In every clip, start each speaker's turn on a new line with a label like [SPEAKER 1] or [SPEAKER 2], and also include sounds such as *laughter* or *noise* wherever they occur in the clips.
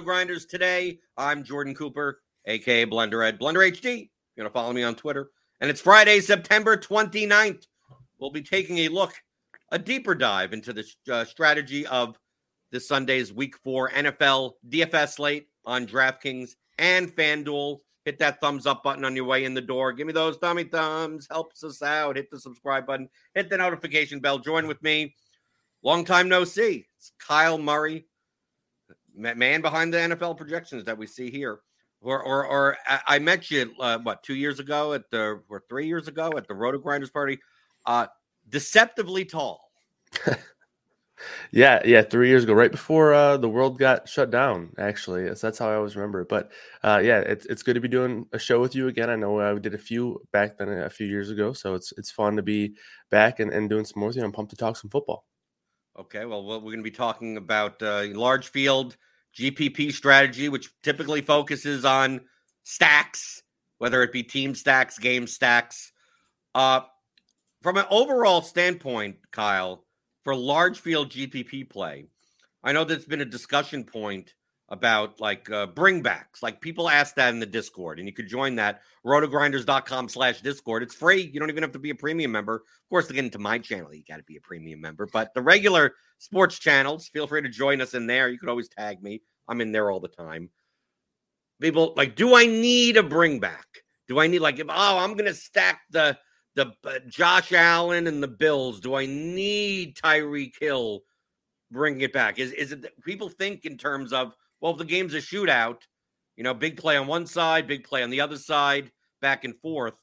[SPEAKER 1] Grinders. Today, I'm Jordan Cooper, aka Blender Ed, Blender HD. You're gonna follow me on Twitter. And it's Friday, September 29th. We'll be taking a look, a deeper dive into the uh, strategy of this Sunday's Week Four NFL DFS slate on DraftKings and FanDuel. Hit that thumbs up button on your way in the door. Give me those thummy thumbs. Helps us out. Hit the subscribe button. Hit the notification bell. Join with me. Long time no see. It's Kyle Murray, man behind the NFL projections that we see here. Or, or, or I- I met you uh, what two years ago at the or three years ago at the RotoGrinders party. Uh, deceptively tall. *laughs*
[SPEAKER 2] Yeah, yeah, three years ago, right before uh, the world got shut down. Actually, that's, that's how I always remember it. But uh, yeah, it's it's good to be doing a show with you again. I know uh, we did a few back then a few years ago, so it's it's fun to be back and, and doing some more with you. I'm pumped to talk some football.
[SPEAKER 1] Okay, well, well we're going to be talking about uh, large field GPP strategy, which typically focuses on stacks, whether it be team stacks, game stacks. Uh, from an overall standpoint, Kyle, for large field GPP play, I know that's been a discussion point about like uh, bringbacks. Like people ask that in the Discord, and you could join that rotogrinders.com slash Discord. It's free. You don't even have to be a premium member. Of course, to get into my channel, you got to be a premium member. But the regular sports channels, feel free to join us in there. You could always tag me. I'm in there all the time. People like, do I need a bringback? Do I need like, if, oh, I'm gonna stack the the uh, Josh Allen and the Bills. Do I need Tyreek Hill? Bring it back. Is is it people think in terms of well, if the game's a shootout, you know, big play on one side, big play on the other side, back and forth,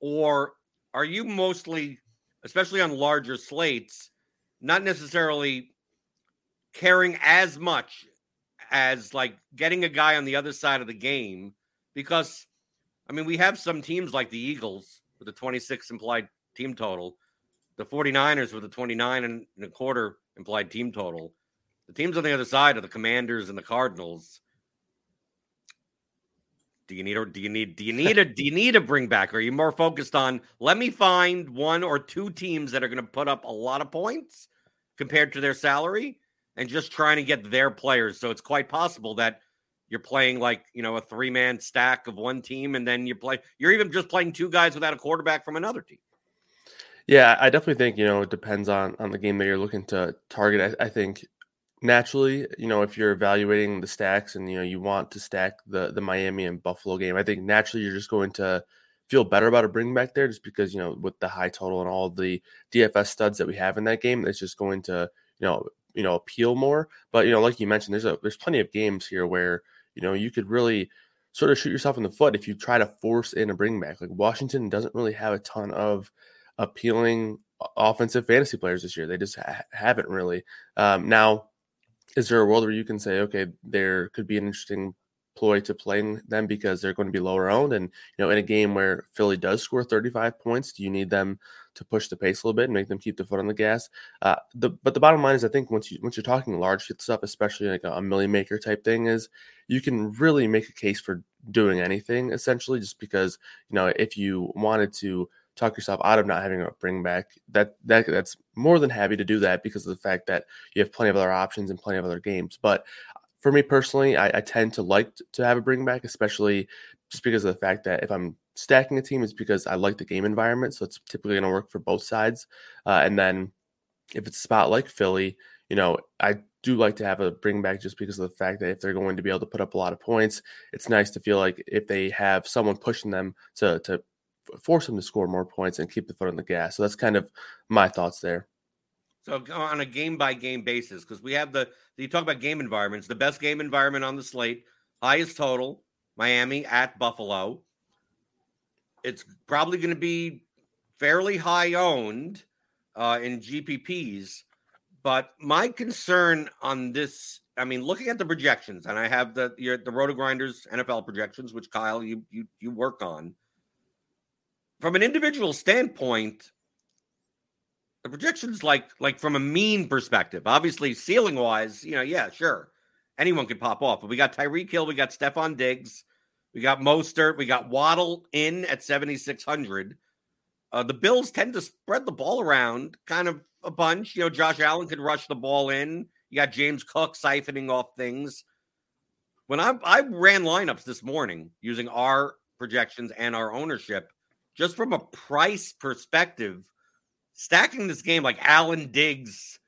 [SPEAKER 1] or are you mostly, especially on larger slates, not necessarily caring as much as like getting a guy on the other side of the game because I mean, we have some teams like the Eagles with a 26 implied team total, the 49ers with a 29 and a quarter implied team total. The teams on the other side are the Commanders and the Cardinals. Do you need a do you need do you need a do you need a bring back? Or are you more focused on let me find one or two teams that are going to put up a lot of points compared to their salary and just trying to get their players. So it's quite possible that you're playing like, you know, a three man stack of one team and then you play you're even just playing two guys without a quarterback from another team.
[SPEAKER 2] Yeah, I definitely think, you know, it depends on on the game that you're looking to target. I, I think naturally, you know, if you're evaluating the stacks and you know you want to stack the the Miami and Buffalo game, I think naturally you're just going to feel better about a bring back there, just because you know with the high total and all the DFS studs that we have in that game, it's just going to you know you know appeal more. But you know, like you mentioned, there's a there's plenty of games here where you know you could really sort of shoot yourself in the foot if you try to force in a bring back. Like Washington doesn't really have a ton of appealing offensive fantasy players this year. They just ha- haven't really. Um, now is there a world where you can say, okay, there could be an interesting ploy to playing them because they're going to be lower owned? And, you know, in a game where Philly does score 35 points, do you need them to push the pace a little bit and make them keep the foot on the gas? Uh, the, but the bottom line is, I think once you once you're talking large stuff, especially like a, a million maker type thing, is you can really make a case for doing anything essentially, just because you know if you wanted to talk yourself out of not having a bring back, that that that's more than happy to do that because of the fact that you have plenty of other options and plenty of other games. But for me personally, I, I tend to like to have a bring back, especially just because of the fact that if I'm stacking a team, it's because I like the game environment. So it's typically going to work for both sides. Uh, and then if it's a spot like Philly, you know, I do like to have a bring back just because of the fact that if they're going to be able to put up a lot of points, it's nice to feel like if they have someone pushing them to to force them to score more points and keep the foot on the gas. So that's kind of my thoughts there.
[SPEAKER 1] So on a game by game basis, because we have the you talk about game environments, the best game environment on the slate, highest total, Miami at Buffalo. It's probably going to be fairly high owned uh, in GPPs, but my concern on this, I mean, looking at the projections, and I have the your, the RotoGrinders NFL projections, which Kyle you you you work on from an individual standpoint, the projections like like from a mean perspective, obviously ceiling wise, you know, yeah, sure. Anyone could pop off. But we got Tyreek Hill, we got Stefon Diggs, we got Mostert, we got Waddle in at 7,600. Uh, the Bills tend to spread the ball around kind of a bunch. You know, Josh Allen could rush the ball in. You got James Cook siphoning off things. When I, I ran lineups this morning using our projections and our ownership, just from a price perspective, stacking this game like Allen Diggs,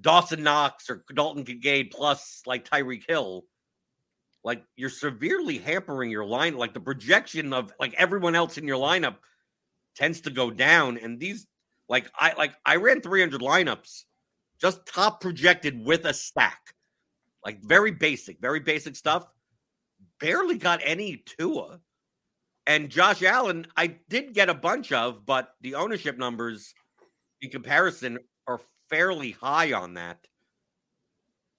[SPEAKER 1] Dawson Knox, or Dalton Kincaid plus like Tyreek Hill, like you're severely hampering your line. Like the projection of like everyone else in your lineup tends to go down. And these, like I like I ran 300 lineups, just top projected with a stack, like very basic, very basic stuff. Barely got any Tua. And Josh Allen, I did get a bunch of, but the ownership numbers in comparison are fairly high on that.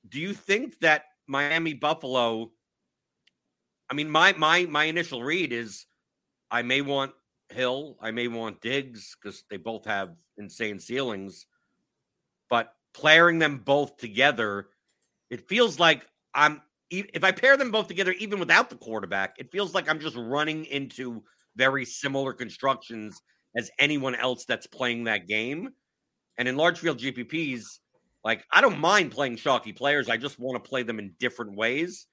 [SPEAKER 1] Do you think that Miami Buffalo? I mean, my my my initial read is I may want Hill, I may want Diggs because they both have insane ceilings, but pairing them both together, it feels like I'm if I pair them both together, even without the quarterback, it feels like I'm just running into very similar constructions as anyone else that's playing that game. And in large field GPPs, like I don't mind playing chalky players. I just want to play them in different ways.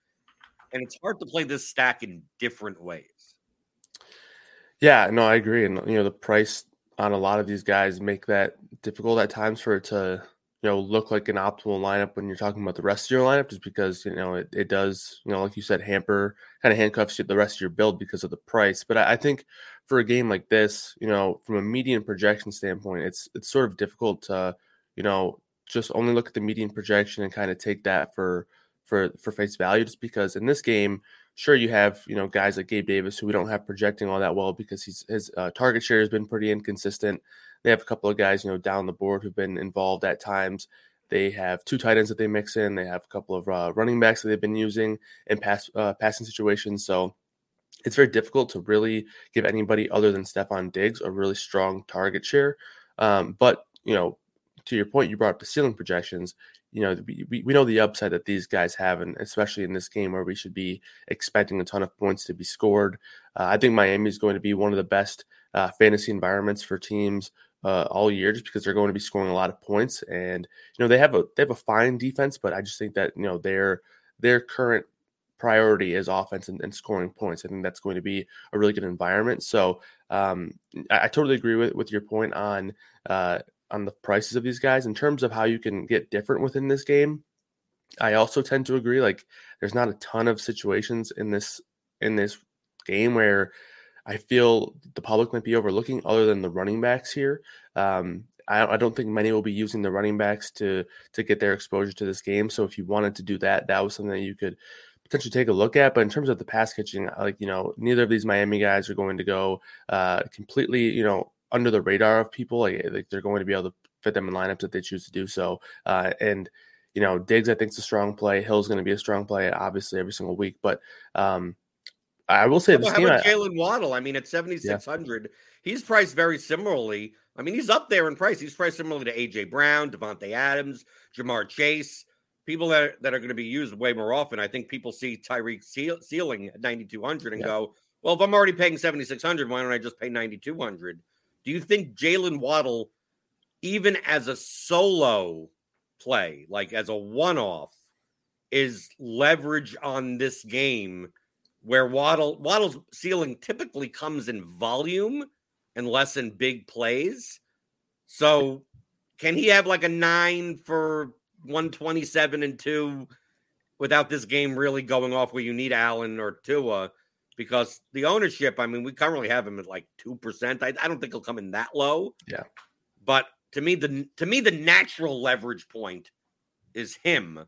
[SPEAKER 1] And it's hard to play this stack in different ways.
[SPEAKER 2] Yeah, no, I agree. And you know, the price on a lot of these guys make that difficult at times for it to you know look like an optimal lineup when you're talking about the rest of your lineup just because you know it, it does you know like you said hamper kind of handcuffs you the rest of your build because of the price. But I, I, think for a game like this you know from a median projection standpoint it's it's sort of difficult to you know just only look at the median projection and kind of take that for for for face value just because in this game sure you have you know guys like gabe davis who we don't have projecting all that well because he's his uh, target share has been pretty inconsistent they have a couple of guys, you know, down the board who've been involved at times. They have two tight ends that they mix in. They have a couple of uh, running backs that they've been using in pass uh, passing situations. So it's very difficult to really give anybody other than Stefon Diggs a really strong target share. Um, but you know, to your point, you brought up the ceiling projections. you know, we, we know the upside that these guys have, and especially in this game where we should be expecting a ton of points to be scored. Uh, I think Miami is going to be one of the best uh, fantasy environments for teams uh, all year, just because they're going to be scoring a lot of points, and you know they have a they have a fine defense, but I just think that you know their their current priority is offense and, and, scoring points. I think that's going to be a really good environment. So um, I, I, totally agree with, with your point on uh, on the prices of these guys in terms of how you can get different within this game. I also tend to agree. Like, there's not a ton of situations in this in this game where I feel the public might be overlooking, other than the running backs here. Um, I, I don't think many will be using the running backs to to get their exposure to this game. So if you wanted to do that, that was something that you could potentially take a look at. But in terms of the pass catching, like you know, neither of these Miami guys are going to go uh, completely, you know, under the radar of people. Like, like, they're going to be able to fit them in lineups if they choose to do so. Uh, and you know, Diggs I think is a strong play. Hill's going to be a strong play, obviously every single week. But um, I will say this
[SPEAKER 1] how. About Jaylen Waddle. I mean, at seventy six hundred, yeah. he's priced very similarly. I mean, he's up there in price. He's priced similarly to AJ Brown, Davante Adams, Ja'Marr Chase. People that are, that are going to be used way more often. I think people see Tyreek ceiling at ninety two hundred and yeah. go, "Well, if I'm already paying seventy six hundred, why don't I just pay ninety two hundred? Do you think Jaylen Waddle, even as a solo play, like as a one off, is leverage on this game where Waddle Waddle's ceiling typically comes in volume and less in big plays. So can he have like a nine for 127 and two without this game really going off where you need Allen or Tua? because the ownership, I mean, we currently have him at like two percent. I, I, don't think he'll come in that low.
[SPEAKER 2] Yeah.
[SPEAKER 1] But to me, the to me, the natural leverage point is him.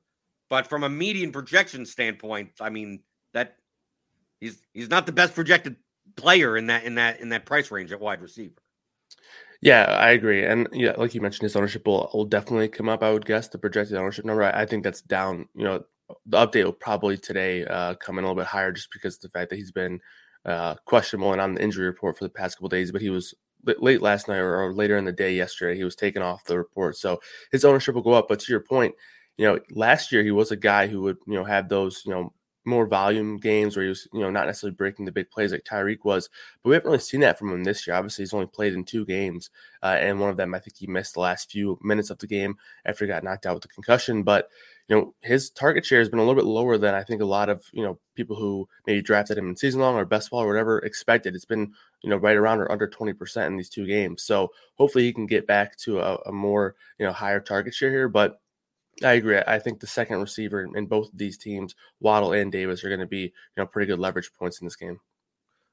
[SPEAKER 1] But from a median projection standpoint, I mean that he's he's not the best projected player in that in that in that price range at wide receiver.
[SPEAKER 2] Yeah, I agree. And yeah, like you mentioned, his ownership will, will definitely come up. I would guess the projected ownership number. I, I think that's down. You know, the update will probably today uh, come in a little bit higher just because of the fact that he's been uh, questionable and on the injury report for the past couple days. But he was late last night or, or, later in the day yesterday. He was taken off the report, so his ownership will go up. But to your point, you know, last year he was a guy who would you know have those you know more volume games where he was, you know, not necessarily breaking the big plays like Tyreek was. But we haven't really seen that from him this year. Obviously, he's only played in two games, uh, and one of them I think he missed the last few minutes of the game after he got knocked out with the concussion. But you know, his target share has been a little bit lower than I think a lot of you know people who maybe drafted him in season long or best ball or whatever expected. It's been you know right around or under twenty percent in these two games. So hopefully he can get back to a, a more you know higher target share here, but I agree. I think the second receiver in both of these teams, Waddle and Davis, are going to be you know pretty good leverage points in this game.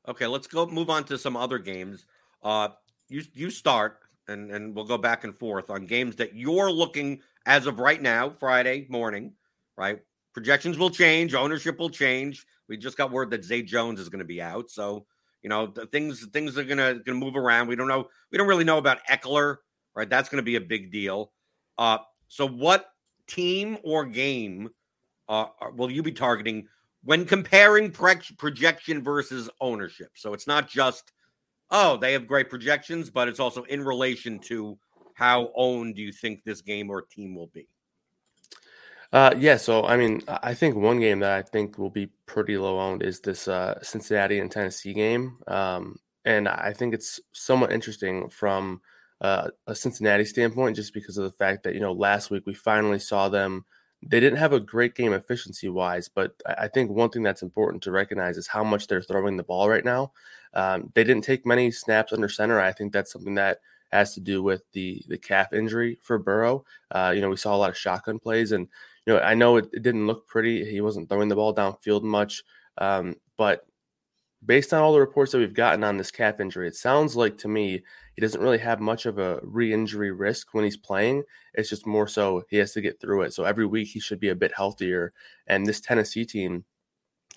[SPEAKER 1] Okay, let's go move on to some other games. Uh, you you start, and and we'll go back and forth on games that you're looking as of right now, Friday morning, right? Projections will change, ownership will change. We just got word that Zay Jones is going to be out, so you know things things are gonna gonna move around. We don't know. We don't really know about Ekeler, right? That's going to be a big deal. Uh, so what team or game uh, will you be targeting when comparing projection versus ownership? So it's not just, oh, they have great projections, but it's also in relation to how owned do you think this game or team will be?
[SPEAKER 2] Uh, yeah, so I mean, I think one game that I think will be pretty low owned is this uh, Cincinnati and Tennessee game, um, and I think it's somewhat interesting from uh, a Cincinnati standpoint, just because of the fact that you know last week we finally saw them. They didn't have a great game efficiency wise, but I think one thing that's important to recognize is how much they're throwing the ball right now. Um, they didn't take many snaps under center. I think that's something that has to do with the the calf injury for Burrow. Uh, you know, we saw a lot of shotgun plays, and you know, I know it, it didn't look pretty. He wasn't throwing the ball downfield much, um, but based on all the reports that we've gotten on this calf injury, it sounds like to me he doesn't really have much of a re-injury risk when he's playing. It's just more so he has to get through it. So every week he should be a bit healthier. And this Tennessee team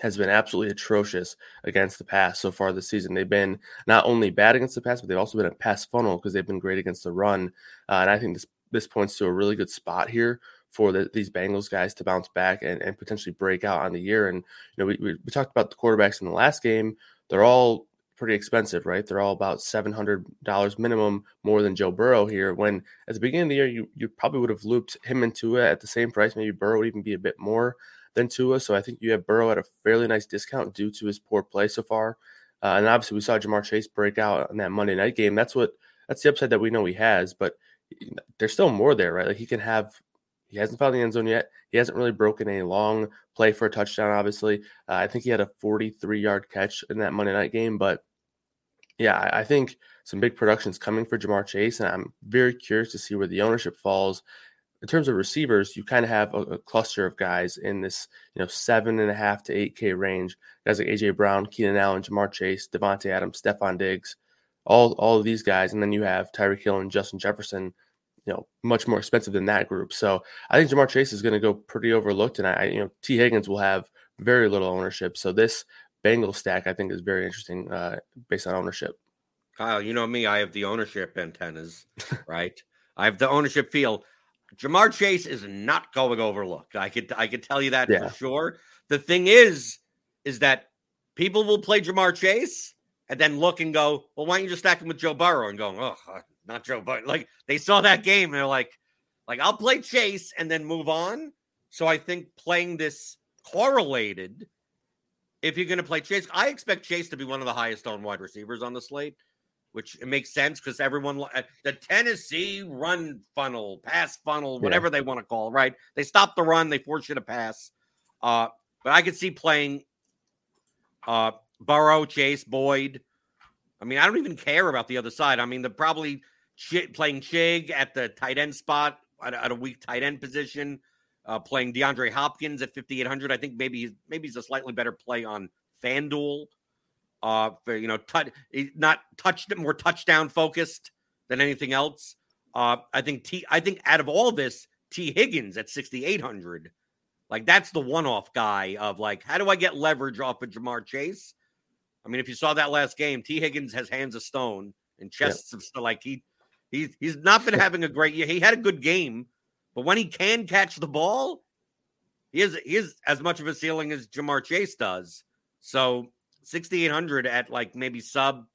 [SPEAKER 2] has been absolutely atrocious against the pass so far this season. They've been not only bad against the pass, but they've also been a pass funnel because they've been great against the run. Uh, and I think this this points to a really good spot here for the, these Bengals guys to bounce back and, and potentially break out on the year. And you know, we, we, talked about the quarterbacks in the last game; they're all pretty expensive, right? They're all about seven hundred dollars minimum more than Joe Burrow here. When at the beginning of the year, you you probably would have looped him into it at the same price. Maybe Burrow would even be a bit more than Tua. So I think you have Burrow at a fairly nice discount due to his poor play so far. Uh, and obviously, we saw Ja'Marr Chase break out in that Monday night game. That's what that's the upside that we know he has. But there's still more there, right? Like he can have. He hasn't found the end zone yet. He hasn't really broken a long play for a touchdown. Obviously, uh, I think he had a 43 yard catch in that Monday night game. But yeah, I, I think some big productions coming for Ja'Marr Chase, and I'm very curious to see where the ownership falls in terms of receivers, you kind of have a, a, cluster of guys in this, you know, seven and a half to eight K range. Guys like AJ Brown, Keenan Allen, Ja'Marr Chase, Davante Adams, Stefon Diggs, all all of these guys, and then you have Tyreek Hill and Justin Jefferson, you know, much more expensive than that group. So I think Ja'Marr Chase is going to go pretty overlooked, and I, you know, Tee Higgins will have very little ownership. So this Bengal stack, I think, is very interesting uh, based on ownership.
[SPEAKER 1] Kyle, you know me, I have the ownership antennas, right? *laughs* I have the ownership feel. Ja'Marr Chase is not going overlooked. I could I could tell you that yeah. for sure. The thing is, is that people will play Ja'Marr Chase and then look and go, well, why don't you just stack him with Joe Burrow and go, oh, not Joe Burrow. Like they saw that game and they're like, like I'll play Chase and then move on. So I think playing this correlated, if you're going to play Chase, I expect Chase to be one of the highest on wide receivers on the slate which it makes sense because everyone uh, the Tennessee run funnel, pass funnel, whatever yeah. they want to call it, right? They stop the run, they force you to pass. Uh, but I could see playing uh Burrow, Chase, Boyd. I mean, I don't even care about the other side. I mean, they're probably playing Chig at the tight end spot at, at a weak tight end position. Uh, playing DeAndre Hopkins at 5,800. I think maybe he's, maybe he's a slightly better play on FanDuel uh, for, you know, t- not touched more touchdown focused than anything else. Uh, I think T. I think out of all this, Tee Higgins at sixty eight hundred, like that's the one off guy of like, how do I get leverage off of Ja'Marr Chase? I mean, if you saw that last game, Tee Higgins has hands of stone and chests of. Like he, he's he's not been having a great year. He had a good game, but when he can catch the ball, he is he is as much of a ceiling as Ja'Marr Chase does. So 6,800 at like maybe sub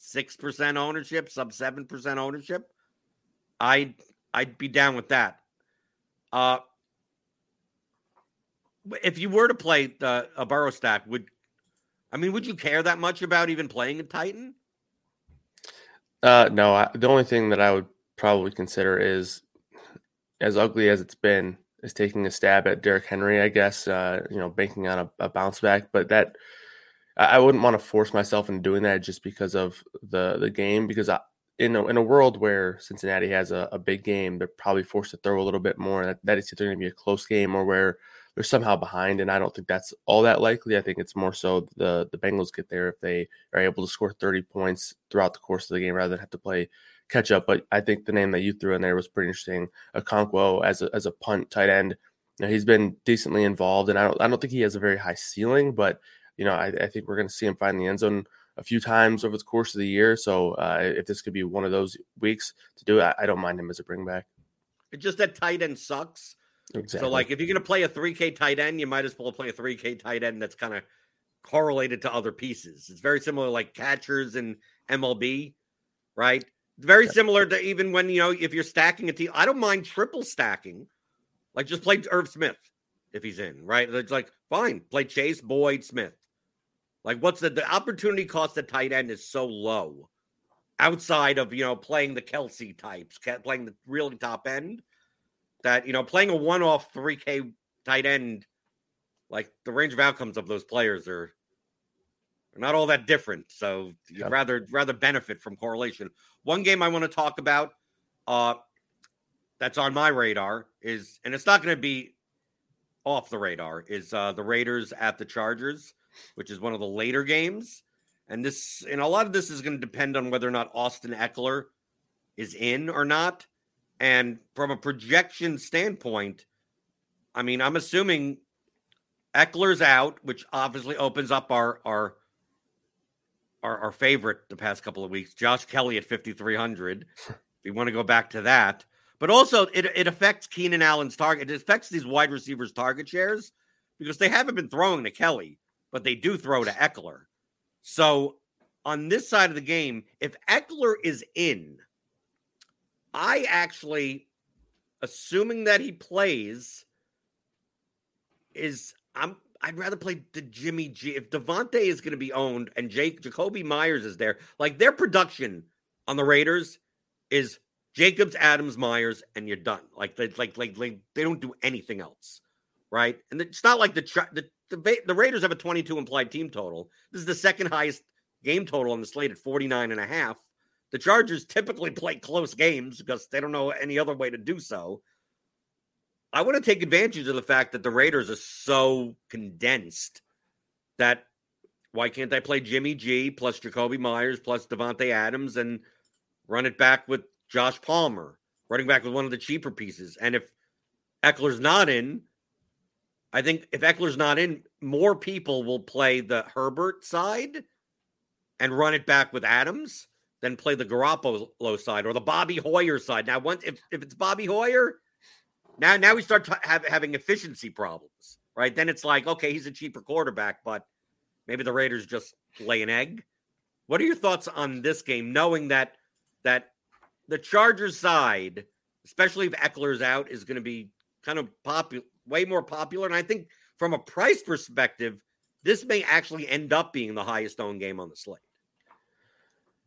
[SPEAKER 1] 6% ownership, sub 7% ownership, I'd, I'd be down with that. Uh, if you were to play the, a Burrow stack, would I mean, would you care that much about even playing a Titan?
[SPEAKER 2] Uh, no. I, the only thing that I would probably consider is, as ugly as it's been, is taking a stab at Derrick Henry. I guess uh, you know, banking on a, a bounce back, but that I wouldn't want to force myself into doing that just because of the the game. Because I, in a, in a world where Cincinnati has a, a big game, they're probably forced to throw a little bit more. That, that is either going to be a close game or where they're somehow behind. And I don't think that's all that likely. I think it's more so the the Bengals get there if they are able to score 30 points throughout the course of the game rather than have to play catch up. But I think the name that you threw in there was pretty interesting. Okonkwo as a as a punt tight end. Know, he's been decently involved, and I don't I don't think he has a very high ceiling, but you know, I, I think we're going to see him find the end zone a few times over the course of the year. So uh, if this could be one of those weeks to do it, I, don't mind him as a bring back.
[SPEAKER 1] It's just that tight end sucks. Exactly. So like if you're going to play a 3K tight end, you might as well play a 3K tight end that's kind of correlated to other pieces. It's very similar like catchers and MLB, right? Very yeah. similar to even when you know if you're stacking a team. I don't mind triple stacking. Like just play Irv Smith if he's in, right? It's like fine, play Chase, Boyd, Smith. Like, what's the, the opportunity cost at tight end is so low outside of, you know, playing the Kelce types, playing the really top end that, you know, playing a one off 3K tight end, like the range of outcomes of those players are, are not all that different. So you'd yep. rather rather benefit from correlation. One game I want to talk about uh that's on my radar is and it's not going to be off the radar is uh the Raiders at the Chargers which is one of the later games. And this, and a lot of this is going to depend on whether or not Austin Ekeler is in or not. And from a projection standpoint, I mean, I'm assuming Ekeler's out, which obviously opens up our our our, our favorite the past couple of weeks, Josh Kelley at 5,300. if *laughs* you want to go back to that, but also it it affects Keenan Allen's target. It affects these wide receivers' target shares because they haven't been throwing to Kelley, but they do throw to Ekeler. So on this side of the game, if Eckler is in, I actually, assuming that he plays, is I'm I'd rather play the Jimmy G. If Davante is going to be owned and Jake Jakobi Meyers is there, like their production on the Raiders is Jacobs, Adams, Meyers, and you're done. Like they like like like they don't do anything else, right? And it's not like the the the, the Raiders have a 22 implied team total. This is the second highest game total on the slate at 49 and a half. The Chargers typically play close games because they don't know any other way to do so. I want to take advantage of the fact that the Raiders are so condensed that why can't I play Jimmy G plus Jakobi Meyers plus Davante Adams and run it back with Josh Palmer, running back with one of the cheaper pieces? And if Ekeler's not in, I think if Ekeler's not in, more people will play the Herbert side and run it back with Adams than play the Garoppolo side or the Bobby Hoyer side. Now, once if, if it's Bobby Hoyer, now, now we start t- have, having efficiency problems, right? Then it's like, okay, he's a cheaper quarterback, but maybe the Raiders just lay an egg. What are your thoughts on this game, knowing that that the Chargers side, especially if Ekeler's out, is going to be kind of popular, way more popular, and I think from a price perspective, this may actually end up being the highest owned game on the slate.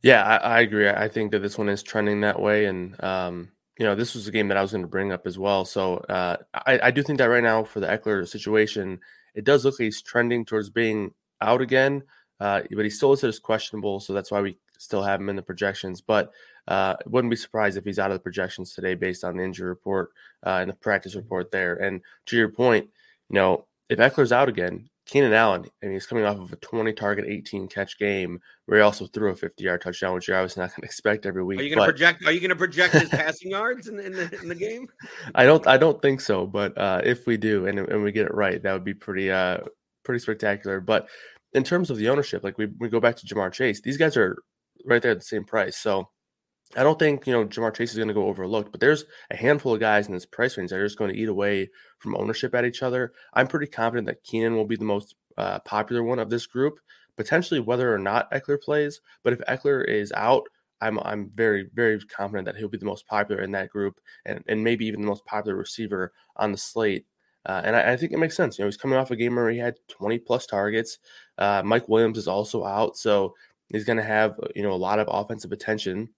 [SPEAKER 2] Yeah, I, I, agree. I think that this one is trending that way, and um, you know, this was a game that I was going to bring up as well. So uh, I, I, do think that right now for the Ekeler situation, it does look like he's trending towards being out again, uh, but he still listed as questionable. So that's why we still have him in the projections. But uh, wouldn't be surprised if he's out of the projections today based on the injury report uh, and the practice report there. And to your point, you know, if Ekeler's out again, Keenan Allen, and he's coming off of a 20 target, 18 catch game where he also threw a 50 yard touchdown, which you're obviously not going to expect every week.
[SPEAKER 1] Are you going to project? Are you going to project his *laughs* passing yards in, in, the in the game?
[SPEAKER 2] I don't. I don't think so. But uh, if we do, and, and we get it right, that would be pretty uh pretty spectacular. But in terms of the ownership, like we we go back to Ja'Marr Chase, these guys are right there at the same price. So I don't think you know Ja'Marr Chase is going to go overlooked, but there's a handful of guys in this price range that are just going to eat away from ownership at each other. I'm pretty confident that Keenan will be the most uh, popular one of this group, potentially whether or not Ekeler plays. But if Ekeler is out, I'm I'm very very confident that he'll be the most popular in that group, and and maybe even the most popular receiver on the slate. Uh, and I, I, think it makes sense. You know, he's coming off a game where he had 20 plus targets. Uh, Mike Williams is also out, so he's going to have you know a lot of offensive attention.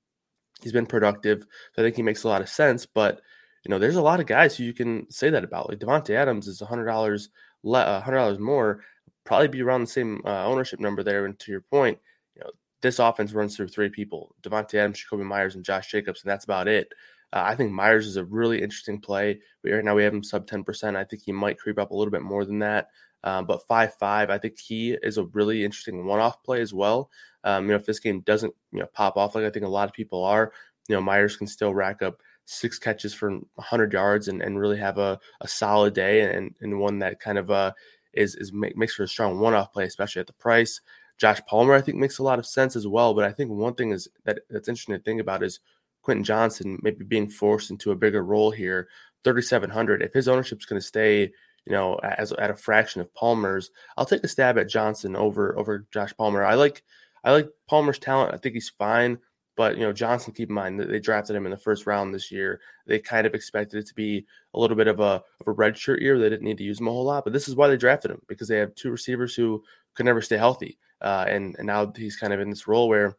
[SPEAKER 2] He's been productive, so I think he makes a lot of sense. But you know, there's a lot of guys who you can say that about. Like Davante Adams is hundred dollars, hundred dollars more, probably be around the same uh, ownership number there. And to your point, you know, this offense runs through three people: Davante Adams, Jakobi Meyers, and Josh Jacobs, and that's about it. Uh, I think Meyers is a really interesting play. Right now we have him sub ten percent. I think he might creep up a little bit more than that. Um, but five five, I think he is a really interesting one off play as well. Um, you know, if this game doesn't you know pop off like I think a lot of people are, you know, Meyers can still rack up six catches for 100 yards and, and really have a, a solid day and, and one that kind of uh, is is make, makes for a strong one off play, especially at the price. Josh Palmer, I think, makes a lot of sense as well. But I think one thing is that that's interesting to think about is Quentin Johnston maybe being forced into a bigger role here. 3,700. If his ownership is going to stay, you know, as at a fraction of Palmer's, I'll take a stab at Johnston over over Josh Palmer. I like I like Palmer's talent. I think he's fine. But you know, Johnston. keep in mind that they drafted him in the first round this year. They kind of expected it to be a little bit of a of a red shirt year. They didn't need to use him a whole lot, but this is why they drafted him because they have two receivers who could never stay healthy. Uh, and and now he's kind of in this role where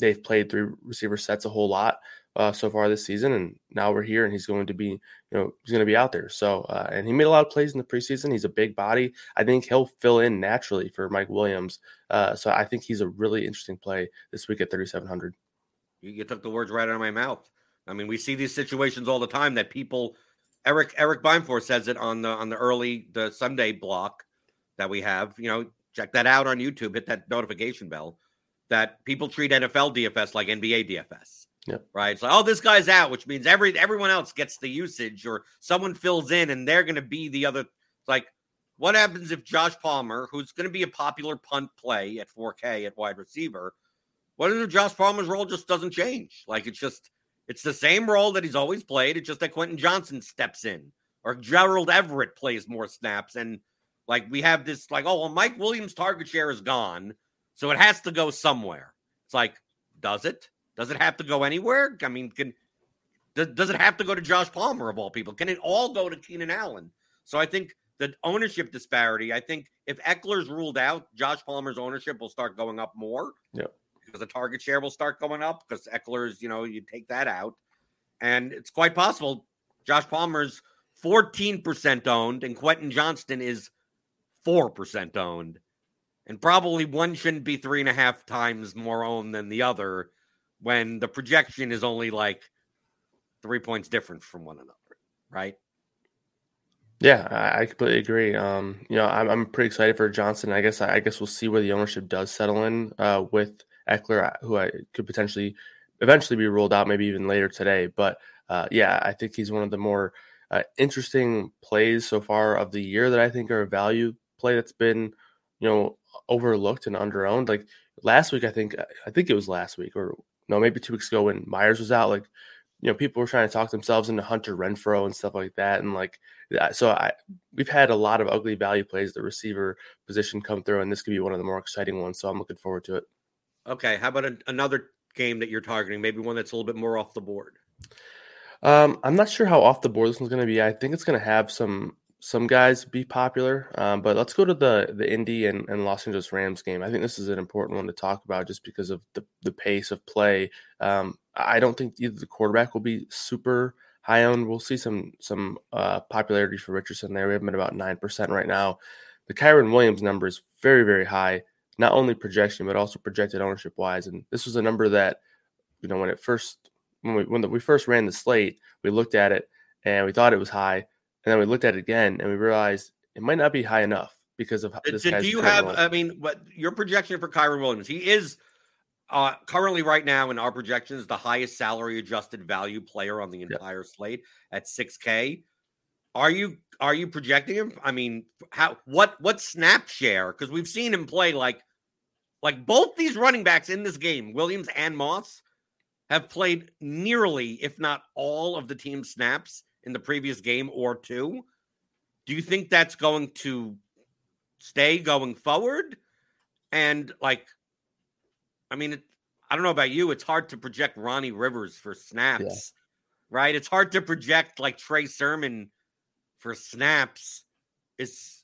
[SPEAKER 2] they've played three receiver sets a whole lot uh, so far this season, and now we're here, and he's going to be, you know, he's going to be out there. So, uh, and he made a lot of plays in the preseason. He's a big body. I think he'll fill in naturally for Mike Williams. Uh, so I think he's a really interesting play this week at 3,700.
[SPEAKER 1] You, you took the words right out of my mouth. I mean, we see these situations all the time that people. Eric Eric Beinfor says it on the on the early the Sunday block that we have. You know, check that out on YouTube. Hit that notification bell. That people treat NFL DFS like NBA DFS.
[SPEAKER 2] Yep.
[SPEAKER 1] Right. Like, oh, this guy's out, which means every everyone else gets the usage, or someone fills in, and they're going to be the other. Like, what happens if Josh Palmer, who's going to be a popular punt play at 4K at wide receiver, what if Josh Palmer's role just doesn't change? Like, it's just it's the same role that he's always played. It's just that Quentin Johnston steps in, or Gerald Everett plays more snaps, and like we have this, like, oh well, Mike Williams' target share is gone. So it has to go somewhere. It's like, does it? Does it have to go anywhere? I mean, can does, does it have to go to Josh Palmer of all people? Can it all go to Keenan Allen? So I think the ownership disparity, I think if Ekeler's ruled out, Josh Palmer's ownership will start going up more.
[SPEAKER 2] Yeah.
[SPEAKER 1] Because the target share will start going up because Ekeler's. you know, you take that out. And it's quite possible Josh Palmer's 14% owned and Quentin Johnston is 4% owned. And probably one shouldn't be three and a half times more owned than the other when the projection is only like three points different from one another, right?
[SPEAKER 2] Yeah, I, completely agree. Um, you know, I'm, I'm pretty excited for Johnston. I guess I guess we'll see where the ownership does settle in uh, with Ekeler, who I could potentially eventually be ruled out, maybe even later today. But uh, yeah, I think he's one of the more uh, interesting plays so far of the year that I think are a value play that's been, you know, overlooked and underowned. Like last week, I think I think it was last week or no, maybe two weeks ago when Meyers was out. Like you know, people were trying to talk themselves into Hunter Renfrow and stuff like that, and like so I we've had a lot of ugly value plays the receiver position come through, and this could be one of the more exciting ones. So I'm looking forward to it.
[SPEAKER 1] Okay, how about a, another game that you're targeting? Maybe one that's a little bit more off the board.
[SPEAKER 2] Um, I'm not sure how off the board this one's going to be. I think it's going to have some some guys be popular, um, but let's go to the the Indy and, and, Los Angeles Rams game. I think this is an important one to talk about just because of the the pace of play. Um, I don't think either the quarterback will be super high owned. We'll see some some uh, popularity for Richardson there. We have him at about nine percent right now. The Kyren Williams number is very very high, not only projection but also projected ownership wise. And this was a number that you know when it first when we when the, we first ran the slate, we looked at it and we thought it was high, and then we looked at it again and we realized it might not be high enough because of this.
[SPEAKER 1] Do, do you have? I mean, what your projection for Kyren Williams? He is uh, currently, right now in our projections, the highest salary adjusted value player on the entire yep. slate at 6K. Are you are you projecting him? I mean, how what what snap share? Because we've seen him play like like both these running backs in this game, Williams and Moss, have played nearly, if not all, of the team snaps in the previous game or two. Do you think that's going to stay going forward? And like I mean, it, I don't know about you. It's hard to project Ronnie Rivers for snaps, yeah. right? It's hard to project like Trey Sermon for snaps. Is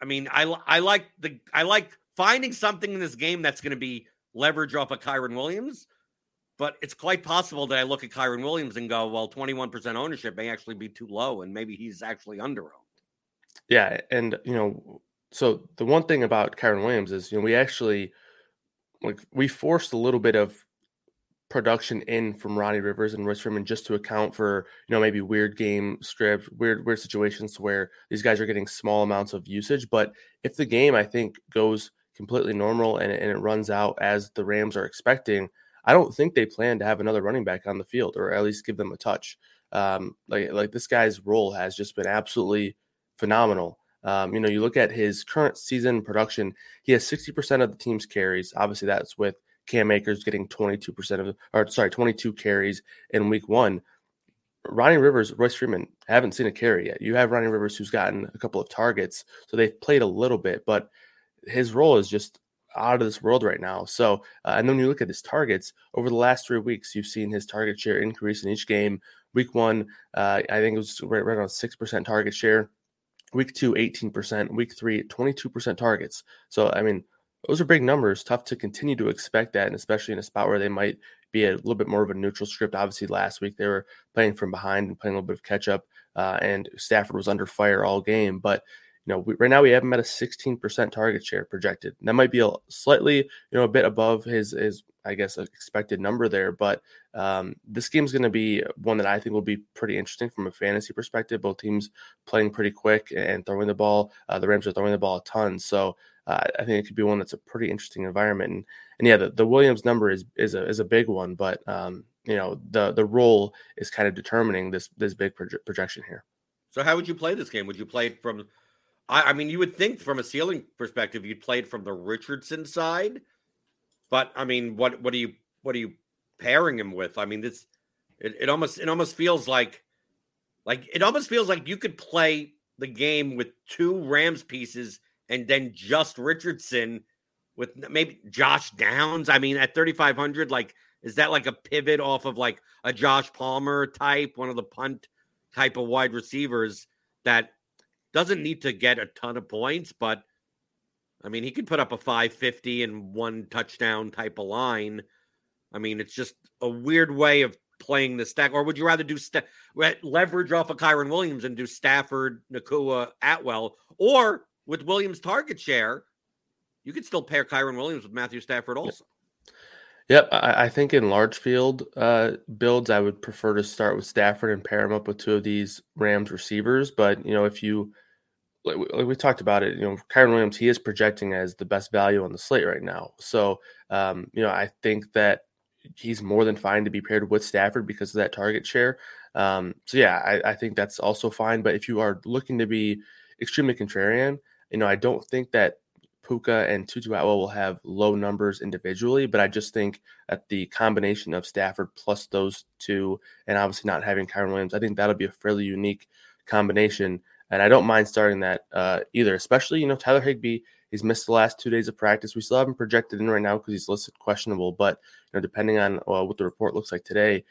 [SPEAKER 1] I mean, I I like the I like finding something in this game that's going to be leverage off of Kyren Williams. But it's quite possible that I look at Kyren Williams and go, well, 21% ownership may actually be too low, and maybe he's actually under owned.
[SPEAKER 2] Yeah. And, you know, so the one thing about Kyren Williams is, you know, we actually like we forced a little bit of production in from Ronnie Rivers and Royce Freeman just to account for you know maybe weird game script, weird weird situations where these guys are getting small amounts of usage. But if the game I think goes completely normal and, and it runs out as the Rams are expecting, I don't think they plan to have another running back on the field or at least give them a touch. Um, like like this guy's role has just been absolutely phenomenal. Um, you know, you look at his current season production, he has 60% of the team's carries. Obviously, that's with Cam Akers getting 22% of, or sorry, 22 carries in week one. Ronnie Rivers, Royce Freeman haven't seen a carry yet. You have Ronnie Rivers who's gotten a couple of targets, so they've played a little bit, but his role is just out of this world right now. So, uh, and then when you look at his targets over the last three weeks, you've seen his target share increase in each game. Week one, uh, I think it was right, right six percent target share. Week two, 18%. Week three, 22% targets. So, I mean, those are big numbers. Tough to continue to expect that, and especially in a spot where they might be a little bit more of a neutral script. Obviously, last week they were playing from behind and playing a little bit of catch up, uh, and Stafford was under fire all game. But know, we, right now we have him at a 16% target share projected. And that might be a slightly, you know, a bit above his his I guess expected number there. But um, this game's going to be one that I think will be pretty interesting from a fantasy perspective. Both teams playing pretty quick and throwing the ball. Uh, the Rams are throwing the ball a ton, so uh, I think it could be one that's a pretty interesting environment. And, and yeah, the, the Williams number is is a is a big one, but um, you know the the role is kind of determining this this big proje- projection here.
[SPEAKER 1] So how would you play this game? Would you play from I, I mean, you would think from a ceiling perspective, you'd play it from the Richardson side, but I mean, what what are you what are you pairing him with? I mean, this it, it almost it almost feels like like it almost feels like you could play the game with two Rams pieces and then just Richardson with maybe Josh Downs. I mean, at 3,500, like, is that like a pivot off of like a Josh Palmer type, one of the punt type of wide receivers that doesn't hmm. need to get a ton of points, but I mean, he could put up a 550 and one touchdown type of line. I mean, it's just a weird way of playing the stack. Or would you rather do st- leverage off of Kyren Williams and do Stafford, Nacua, Atwell? Or with Williams' target share, you could still pair Kyren Williams with Matthew Stafford also.
[SPEAKER 2] Yep, I, I think in large field uh, builds, I would prefer to start with Stafford and pair him up with two of these Rams receivers. But you know, if you like we, like we talked about it, you know, Kyren Williams, he is projecting as the best value on the slate right now. So, um, you know, I think that he's more than fine to be paired with Stafford because of that target share. Um, so yeah, I, I, think that's also fine. But if you are looking to be extremely contrarian, you know, I don't think that Puka and Tutu Atwell will have low numbers individually, but I just think that the combination of Stafford plus those two, and obviously not having Kyren Williams, I think that'll be a fairly unique combination. And I don't mind starting that uh, either, especially, you know, Tyler Higbee, he's missed the last two days of practice. We still haven't projected in right now because he's listed questionable, but, you know, depending on uh, what the report looks like today,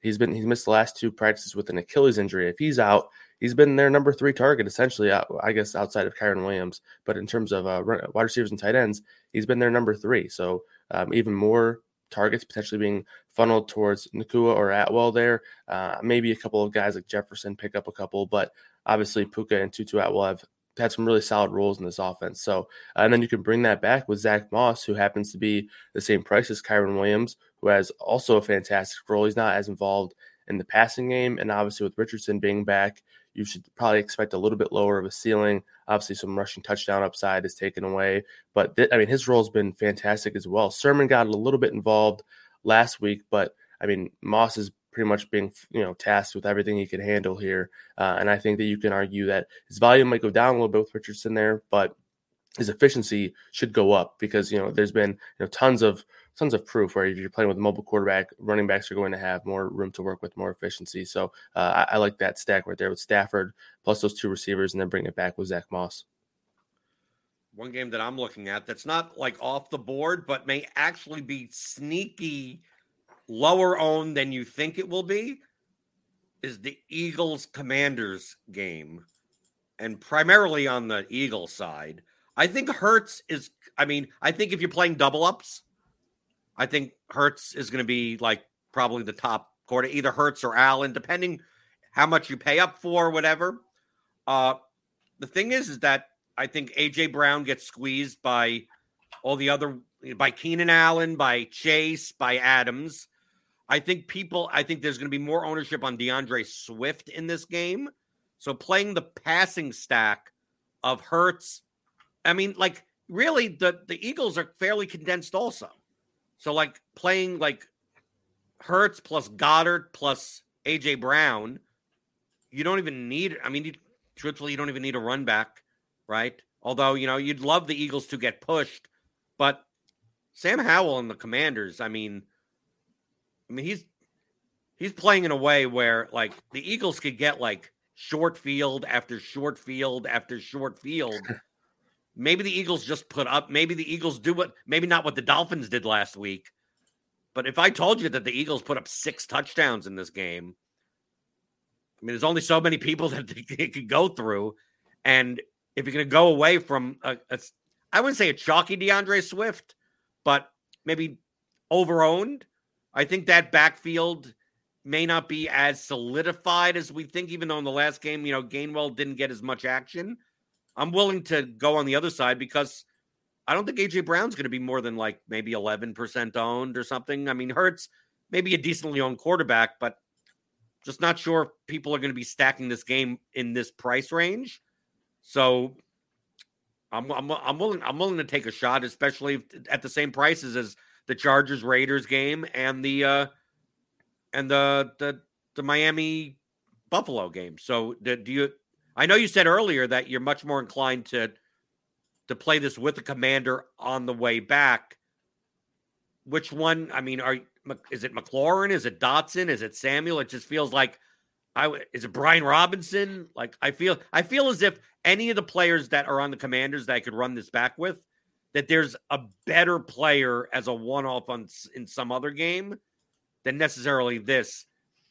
[SPEAKER 2] he's been, he's missed the last two practices with an Achilles injury. If he's out, he's been their number three target essentially. I guess outside of Kyren Williams, but in terms of uh, wide receivers and tight ends, he's been their number three. So um, even more targets potentially being funneled towards Nacua or Atwell there. Uh, maybe a couple of guys like Jefferson pick up a couple, but obviously Puka and Tutu Atwell have had some really solid roles in this offense. So, uh, and then you can bring that back with Zach Moss, who happens to be the same price as Kyren Williams, who has also a fantastic role. He's not as involved in the passing game, and obviously with Richardson being back, you should probably expect a little bit lower of a ceiling. Obviously, some rushing touchdown upside is taken away, but th- I mean, his role has been fantastic as well. Sermon got a little bit involved last week, but I mean, Moss is pretty much being you know tasked with everything he can handle here, uh, and I think that you can argue that his volume might go down a little bit with Richardson there, but his efficiency should go up because you know there's been you know tons of tons of proof where if you're playing with a mobile quarterback, running backs are going to have more room to work with, more efficiency. So uh, I, I, like that stack right there with Stafford plus those two receivers, and then bring it back with Zach Moss.
[SPEAKER 1] One game that I'm looking at that's not like off the board, but may actually be sneaky lower owned than you think it will be is the Eagles Commanders game. And primarily on the Eagles side, I think Hurts is, I mean, I think if you're playing double ups, I think Hurts is going to be like probably the top quarter, either Hurts or Allen, depending how much you pay up for, whatever. Uh, the thing is, is that I think AJ Brown gets squeezed by all the other by Keenan Allen, by Chase, by Adams. I think people, I think there's going to be more ownership on DeAndre Swift in this game. So playing the passing stack of Hurts, I mean, like really, the the Eagles are fairly condensed also. So like playing like Hurts plus Goedert plus AJ Brown, you don't even need. I mean, you, truthfully, you don't even need a run back, right? Although you know you'd love the Eagles to get pushed, but Sam Howell and the Commanders. I mean, I mean he's he's playing in a way where like the Eagles could get like short field after short field after short field *laughs* Maybe the Eagles just put up. Maybe the Eagles do what, maybe not what the Dolphins did last week. But if I told you that the Eagles put up six touchdowns in this game, I mean, there's only so many people *laughs* that it could go through. And if you're going to go away from, a, a, I wouldn't say a chalky DeAndre Swift, but maybe overowned, I think that backfield may not be as solidified as we think, even though in the last game, you know, Gainwell didn't get as much action. I'm willing to go on the other side because I don't think AJ Brown's going to be more than like maybe 11% owned or something. I mean, Hurts maybe a decently owned quarterback, but just not sure if people are going to be stacking this game in this price range. So I'm, I'm, I'm willing I'm willing to take a shot, especially at the same prices as the Chargers Raiders game and the uh and the the the Miami Buffalo game. So do, do you I know you said earlier that you're much more inclined to to play this with the commander on the way back. Which one? I mean, are is it McLaurin? Is it Dotson? Is it Samuel? It just feels like I is it Brian Robinson? Like I feel I feel as if any of the players that are on the commanders that I could run this back with, that there's a better player as a one-off on in some other game than necessarily this.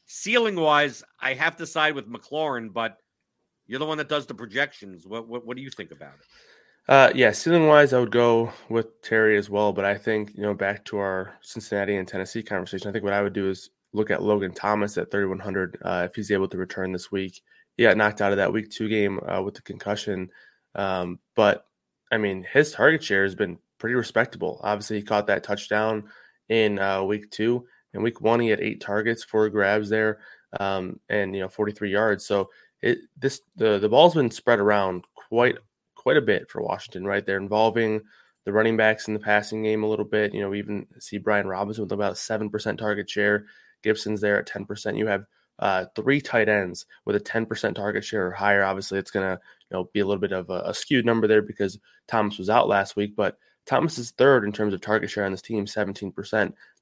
[SPEAKER 1] Ceiling wise, I have to side with McLaurin, but you're the one that does the projections. What what, what do you think about it?
[SPEAKER 2] Uh, yeah, ceiling wise, I would go with Terry as well. But I think you know back to our Cincinnati and Tennessee conversation. I think what I would do is look at Logan Thomas at 3100 uh, if he's able to return this week. He got knocked out of that week two game uh, with the concussion, um, but I mean his target share has been pretty respectable. Obviously, he caught that touchdown in uh, week two. In week one, he had eight targets, four grabs there, um, and you know 43 yards. So it this the the ball's been spread around quite quite a bit for Washington, right? They're involving the running backs in the passing game a little bit. You know, we even see Brian Robinson with about seven percent target share. Gibson's there at ten percent. You have uh, three tight ends with a ten percent target share or higher. Obviously, it's gonna you know be a little bit of a, a skewed number there because Thomas was out last week, but Thomas is third in terms of target share on this team, 17%.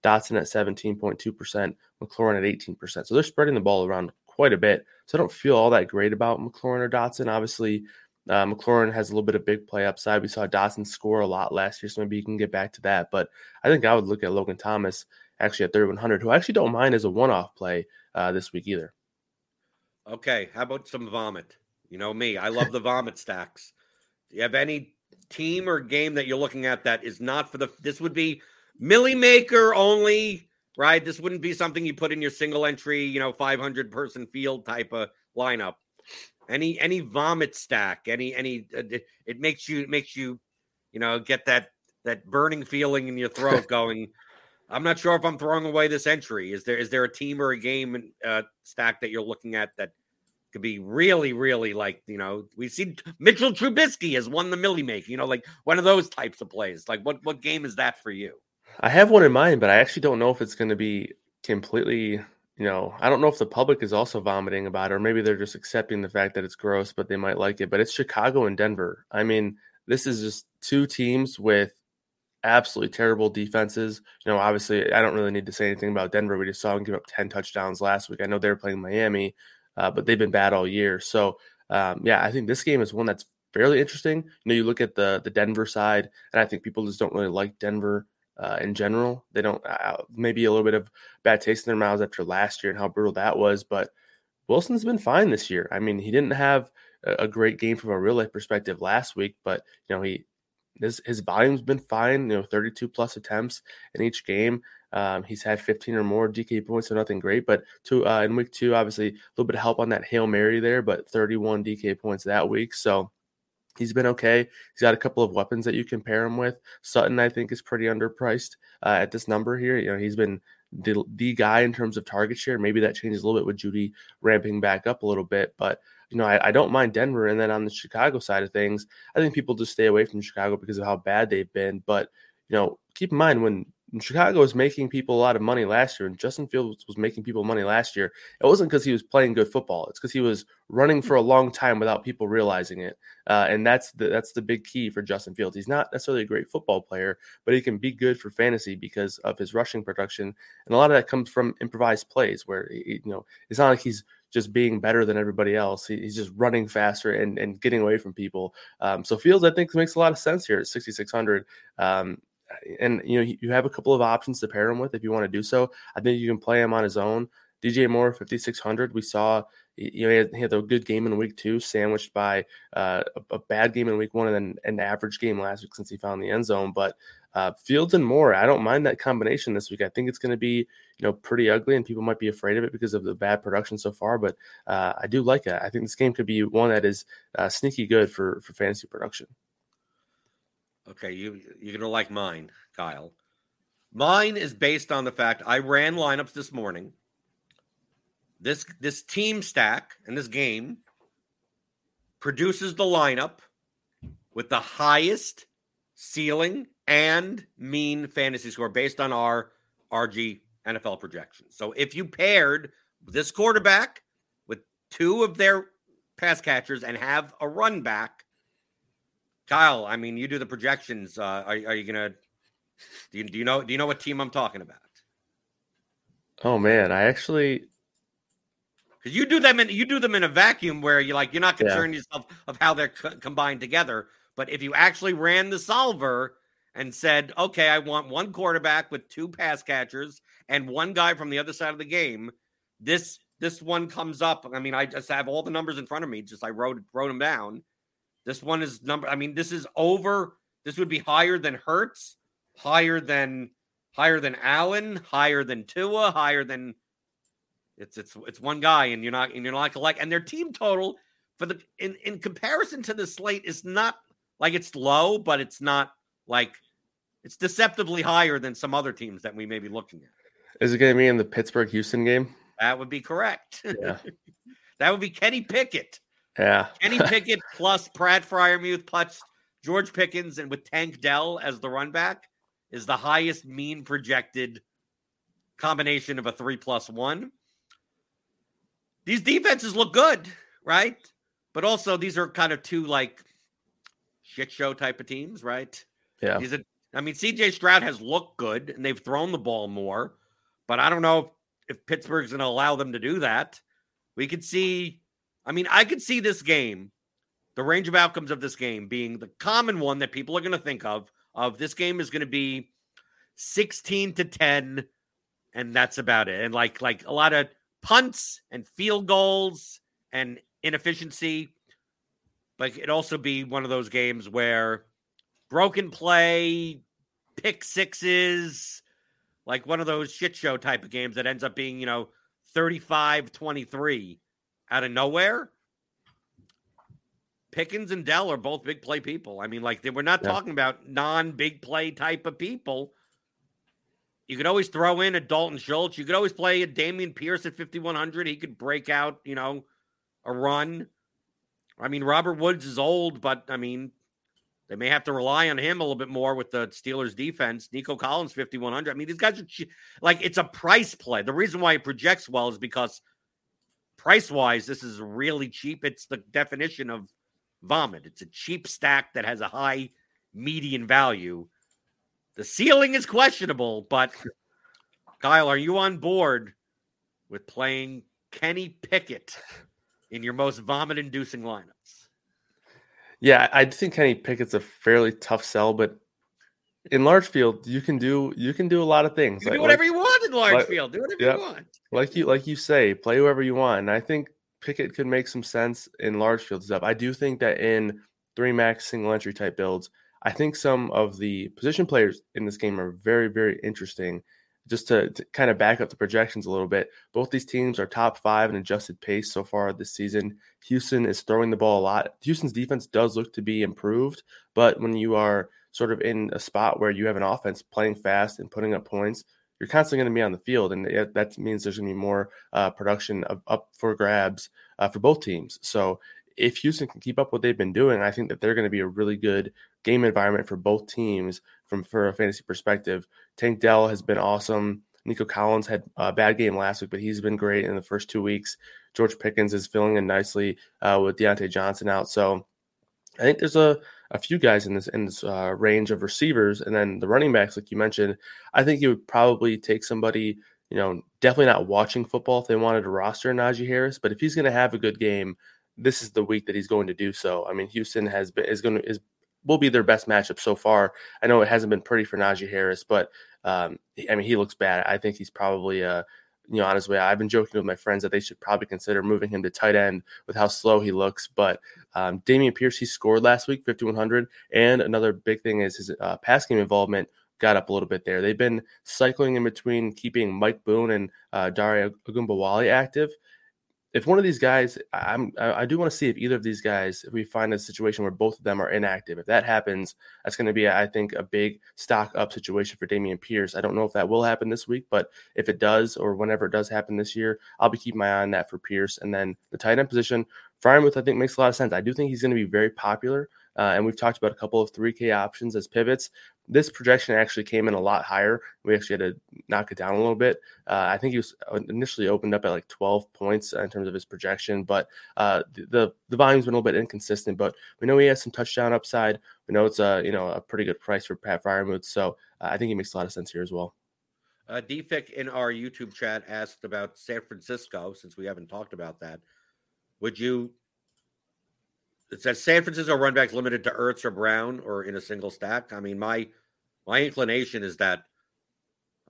[SPEAKER 2] Dotson at 17.2%, McLaurin at 18%. So they're spreading the ball around quite a bit. So I don't feel all that great about McLaurin or Dotson. Obviously, uh, McLaurin has a little bit of big play upside. We saw Dotson score a lot last year, so maybe you can get back to that. But I think I would look at Logan Thomas actually at 3100, who I actually don't mind as a one-off play uh, this week either.
[SPEAKER 1] Okay, how about some vomit? You know me, I love *laughs* the vomit stacks. Do you have any team or game that you're looking at that is not for the? This would be Milly Maker only, right? This wouldn't be something you put in your single entry, you know, 500 person field type of lineup. Any any vomit stack, any any uh, it, it makes you it makes you you know get that that burning feeling in your throat *laughs* going. I'm not sure if I'm throwing away this entry. Is there is there a team or a game uh, stack that you're looking at that could be really, really like you know we see Mitchell Trubisky has won the Milly Make, you know, like one of those types of plays. Like what what game is that for you?
[SPEAKER 2] I have one in mind, but I actually don't know if it's going to be completely you know, I don't know if the public is also vomiting about it, or maybe they're just accepting the fact that it's gross, but they might like it. But it's Chicago and Denver. I mean, this is just two teams with absolutely terrible defenses. You know, obviously, I don't really need to say anything about Denver. We just saw them give up 10 touchdowns last week. I know they're playing Miami, uh, but they've been bad all year. So, um, yeah, I think this game is one that's fairly interesting. You know, you look at the the Denver side, and I think people just don't really like Denver uh, in general. They don't uh, maybe a little bit of bad taste in their mouths after last year and how brutal that was. But Wilson's been fine this year. I mean, he didn't have a, a great game from a real life perspective last week, but you know he his his volume's been fine. You know, 32 plus attempts in each game. Um, he's had 15 or more DK points, so nothing great. But two uh, in week two, obviously a little bit of help on that hail mary there, but 31 DK points that week. So He's been okay. He's got a couple of weapons that you can pair him with. Sutton, I think, is pretty underpriced uh, at this number here. You know, he's been the the guy in terms of target share. Maybe that changes a little bit with Jeudy ramping back up a little bit, but you know, I, I, don't mind Denver. And then on the Chicago side of things, I think people just stay away from Chicago because of how bad they've been. But you know, keep in mind when Chicago was making people a lot of money last year, and Justin Fields was making people money last year. It wasn't because he was playing good football; it's because he was running for a long time without people realizing it. Uh, and that's the that's the big key for Justin Fields. He's not necessarily a great football player, but he can be good for fantasy because of his rushing production, and a lot of that comes from improvised plays, where he, you know it's not like he's just being better than everybody else. He, he's just running faster and, and getting away from people. Um, so Fields, I think, makes a lot of sense here at 6,600. Um, and you know you have a couple of options to pair him with if you want to do so. I think you can play him on his own. DJ Moore, 5600. We saw you know he had, he had, a good game in week two, sandwiched by uh, a, a, bad game in week one, and then an average game last week since he found the end zone. But uh, Fields and Moore, I don't mind that combination this week. I think it's going to be you know pretty ugly, and people might be afraid of it because of the bad production so far. But uh, I do like it. I think this game could be one that is uh, sneaky good for for fantasy production.
[SPEAKER 1] Okay, you you're gonna like mine, Kyle. Mine is based on the fact I ran lineups this morning. This this team stack and this game produces the lineup with the highest ceiling and mean fantasy score based on our RG NFL projections. So if you paired this quarterback with two of their pass catchers and have a run back, Kyle, I mean, you do the projections. Uh, are, are you gonna? Do you, do you know? Do you know what team I'm talking about?
[SPEAKER 2] Oh man, I actually
[SPEAKER 1] because you do them in you do them in a vacuum where you like you're not concerned yeah. yourself of how they're co- combined together. But if you actually ran the solver and said, okay, I want one quarterback with two pass catchers and one guy from the other side of the game, this this one comes up. I mean, I just have all the numbers in front of me. Just I wrote wrote them down. This one is number. I mean, this is over. This would be higher than Hurts, higher than higher than Allen, higher than Tua, higher than it's it's it's one guy, and you're not and you're not like and their team total for the in in comparison to the slate is not like it's low, but it's not like it's deceptively higher than some other teams that we may be looking at.
[SPEAKER 2] Is it going to be in the Pittsburgh Houston game?
[SPEAKER 1] That would be correct.
[SPEAKER 2] Yeah. *laughs*
[SPEAKER 1] that would be Kenny Pickett.
[SPEAKER 2] Yeah.
[SPEAKER 1] Kenny *laughs* Pickett plus Pat Freiermuth plus George Pickens and with Tank Dell as the run back is the highest mean projected combination of a three plus one. These defenses look good, right? But also these are kind of two like shit show type of teams, right?
[SPEAKER 2] Yeah.
[SPEAKER 1] These are, I mean, CJ Stroud has looked good and they've thrown the ball more, but I don't know if Pittsburgh's going to allow them to do that. We could see, I mean, I could see this game, the range of outcomes of this game being the common one that people are going to think of of this game is going to be 16 to 10 and that's about it. And like like a lot of punts and field goals and inefficiency. But it also be one of those games where broken play, pick sixes, like one of those shit show type of games that ends up being, you know, 35 23 out of nowhere. Pickens and Dell are both big play people. I mean, like, they, we're not
[SPEAKER 2] Yeah.
[SPEAKER 1] talking about non big play type of people. You could always throw in a Dalton Schultz. You could always play a Dameon Pierce at 5,100. He could break out, you know, a run. I mean, Robert Woods is old, but I mean, they may have to rely on him a little bit more with the Steelers defense. Nico Collins, 5,100. I mean, these guys are like, it's a price play. The reason why it projects well is because price wise, this is really cheap. It's the definition of vomit. It's a cheap stack that has a high median value. The ceiling is questionable, but Kyle, are you on board with playing Kenny Pickett in your most vomit inducing lineups?
[SPEAKER 2] Yeah, I think Kenny Pickett's a fairly tough sell, but in large field, you can do you can do a lot of things.
[SPEAKER 1] You can do
[SPEAKER 2] Like-
[SPEAKER 1] whatever you want in large
[SPEAKER 2] like-
[SPEAKER 1] field. Do whatever
[SPEAKER 2] Yep.
[SPEAKER 1] you want.
[SPEAKER 2] like you like you say, play whoever you want. And I think Pickett could make some sense in large field stuff. I do think that in three max single entry type builds, I think some of the position players in this game are very, very interesting. Just to, to kind of back up the projections a little bit, both these teams are top five in adjusted pace so far this season. Houston is throwing the ball a lot. Houston's defense does look to be improved, but when you are sort of in a spot where you have an offense playing fast and putting up points, you're constantly going to be on the field, and that means there's going to be more uh, production of, up for grabs uh, for both teams. So if Houston can keep up what they've been doing, I think that they're going to be a really good game environment for both teams from for a fantasy perspective. Tank Dell has been awesome. Nico Collins had a bad game last week, but he's been great in the first two weeks. George Pickens is filling in nicely uh, with Diontae Johnson out. So I think there's a, a few guys in this in this uh, range of receivers, and then the running backs, like you mentioned. I think you would probably take somebody, you know, definitely not watching football if they wanted to roster Najee Harris, but if he's going to have a good game, this is the week that he's going to do so. I mean, Houston has been is going to is will be their best matchup so far. I know it hasn't been pretty for Najee Harris, but um, I mean, he looks bad. I think he's probably uh, you know, on his way. I've been joking with my friends that they should probably consider moving him to tight end with how slow he looks. But um, Dameon Pierce, he scored last week, 5,100. And another big thing is his uh, pass game involvement got up a little bit there. They've been cycling in between keeping Mike Boone and uh, Dare Ogunbowale active. If one of these guys, I'm, I do want to see if either of these guys, if we find a situation where both of them are inactive, if that happens, that's going to be, I think, a big stock up situation for Dameon Pierce. I don't know if that will happen this week, but if it does, or whenever it does happen this year, I'll be keeping my eye on that for Pierce. And then the tight end position, Freiermuth, I think makes a lot of sense. I do think he's going to be very popular. Uh, and we've talked about a couple of 3K options as pivots. This projection actually came in a lot higher. We actually had to knock it down a little bit. Uh, I think he was initially opened up at like 12 points in terms of his projection, but uh, the the volume's been a little bit inconsistent. But we know he has some touchdown upside. We know it's a you know a pretty good price for Pat Freiermuth, so uh, I think he makes a lot of sense here as well.
[SPEAKER 1] Uh, DFIC in our YouTube chat asked about San Francisco, since we haven't talked about that. Would you? It says San Francisco run backs limited to Ertz or Brown or in a single stack. I mean, my my inclination is that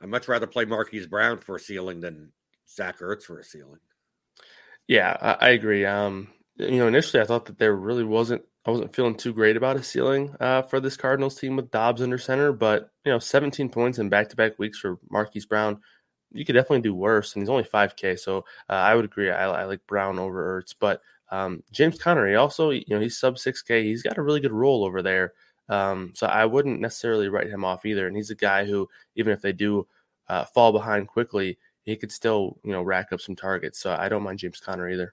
[SPEAKER 1] I'd much rather play Marquise Brown for a ceiling than Zach Ertz for a ceiling.
[SPEAKER 2] Yeah, I, I agree. Um, you know, initially I thought that there really wasn't I wasn't feeling too great about a ceiling uh, for this Cardinals team with Dobbs under center, but you know, 17 points in back-to-back weeks for Marquise Brown, you could definitely do worse. And he's only 5K, so uh, I would agree. I, I, like Brown over Ertz, but um, James Conner, he also, you know, he's sub 6K. He's got a really good role over there, um, so I wouldn't necessarily write him off either. And he's a guy who, even if they do uh, fall behind quickly, he could still, you know, rack up some targets. So I don't mind James Conner either.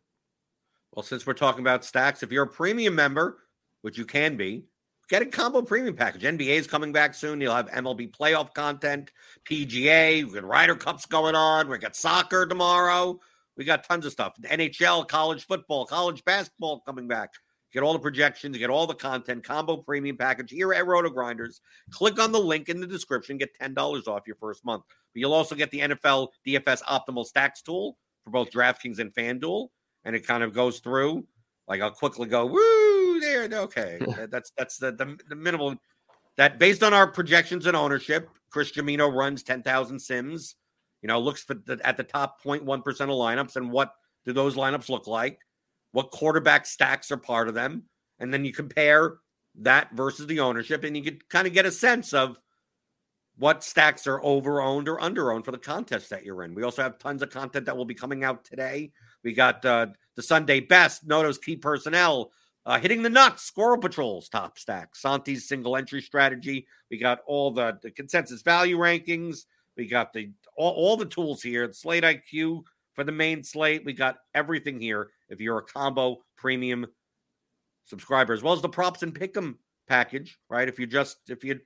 [SPEAKER 1] Well, since we're talking about stacks, if you're a premium member, which you can be, get a combo premium package. NBA is coming back soon. You'll have MLB playoff content, PGA, We've got Ryder Cups going on. We got soccer tomorrow. We got tons of stuff. NHL, college football, college basketball coming back. Get all the projections, get all the content, combo premium package here at RotoGrinders. Click on the link in the description, get $10 off your first month. But you'll also get the NFL DFS Optimal Stacks tool for both DraftKings and FanDuel and it kind of goes through. Like I'll quickly go, woo, there, okay. *laughs* that's that's the, the, the minimal that based on our projections and ownership, Chris Jamino runs 10,000 sims, you know, looks the, at the top 0.1% of lineups and what do those lineups look like? What quarterback stacks are part of them? And then you compare that versus the ownership and you can kind of get a sense of what stacks are over owned or under owned for the contest that you're in. We also have tons of content that will be coming out today we got uh, the Sunday best, Noto's key personnel, uh, hitting the nuts, Squirrel Patrol's top stack, Santi's single entry strategy. We got all the, the consensus value rankings. We got the all, all the tools here, the slate IQ for the main slate. We got everything here if you're a combo premium subscriber, as well as the props and pick'em package, right? If you just if you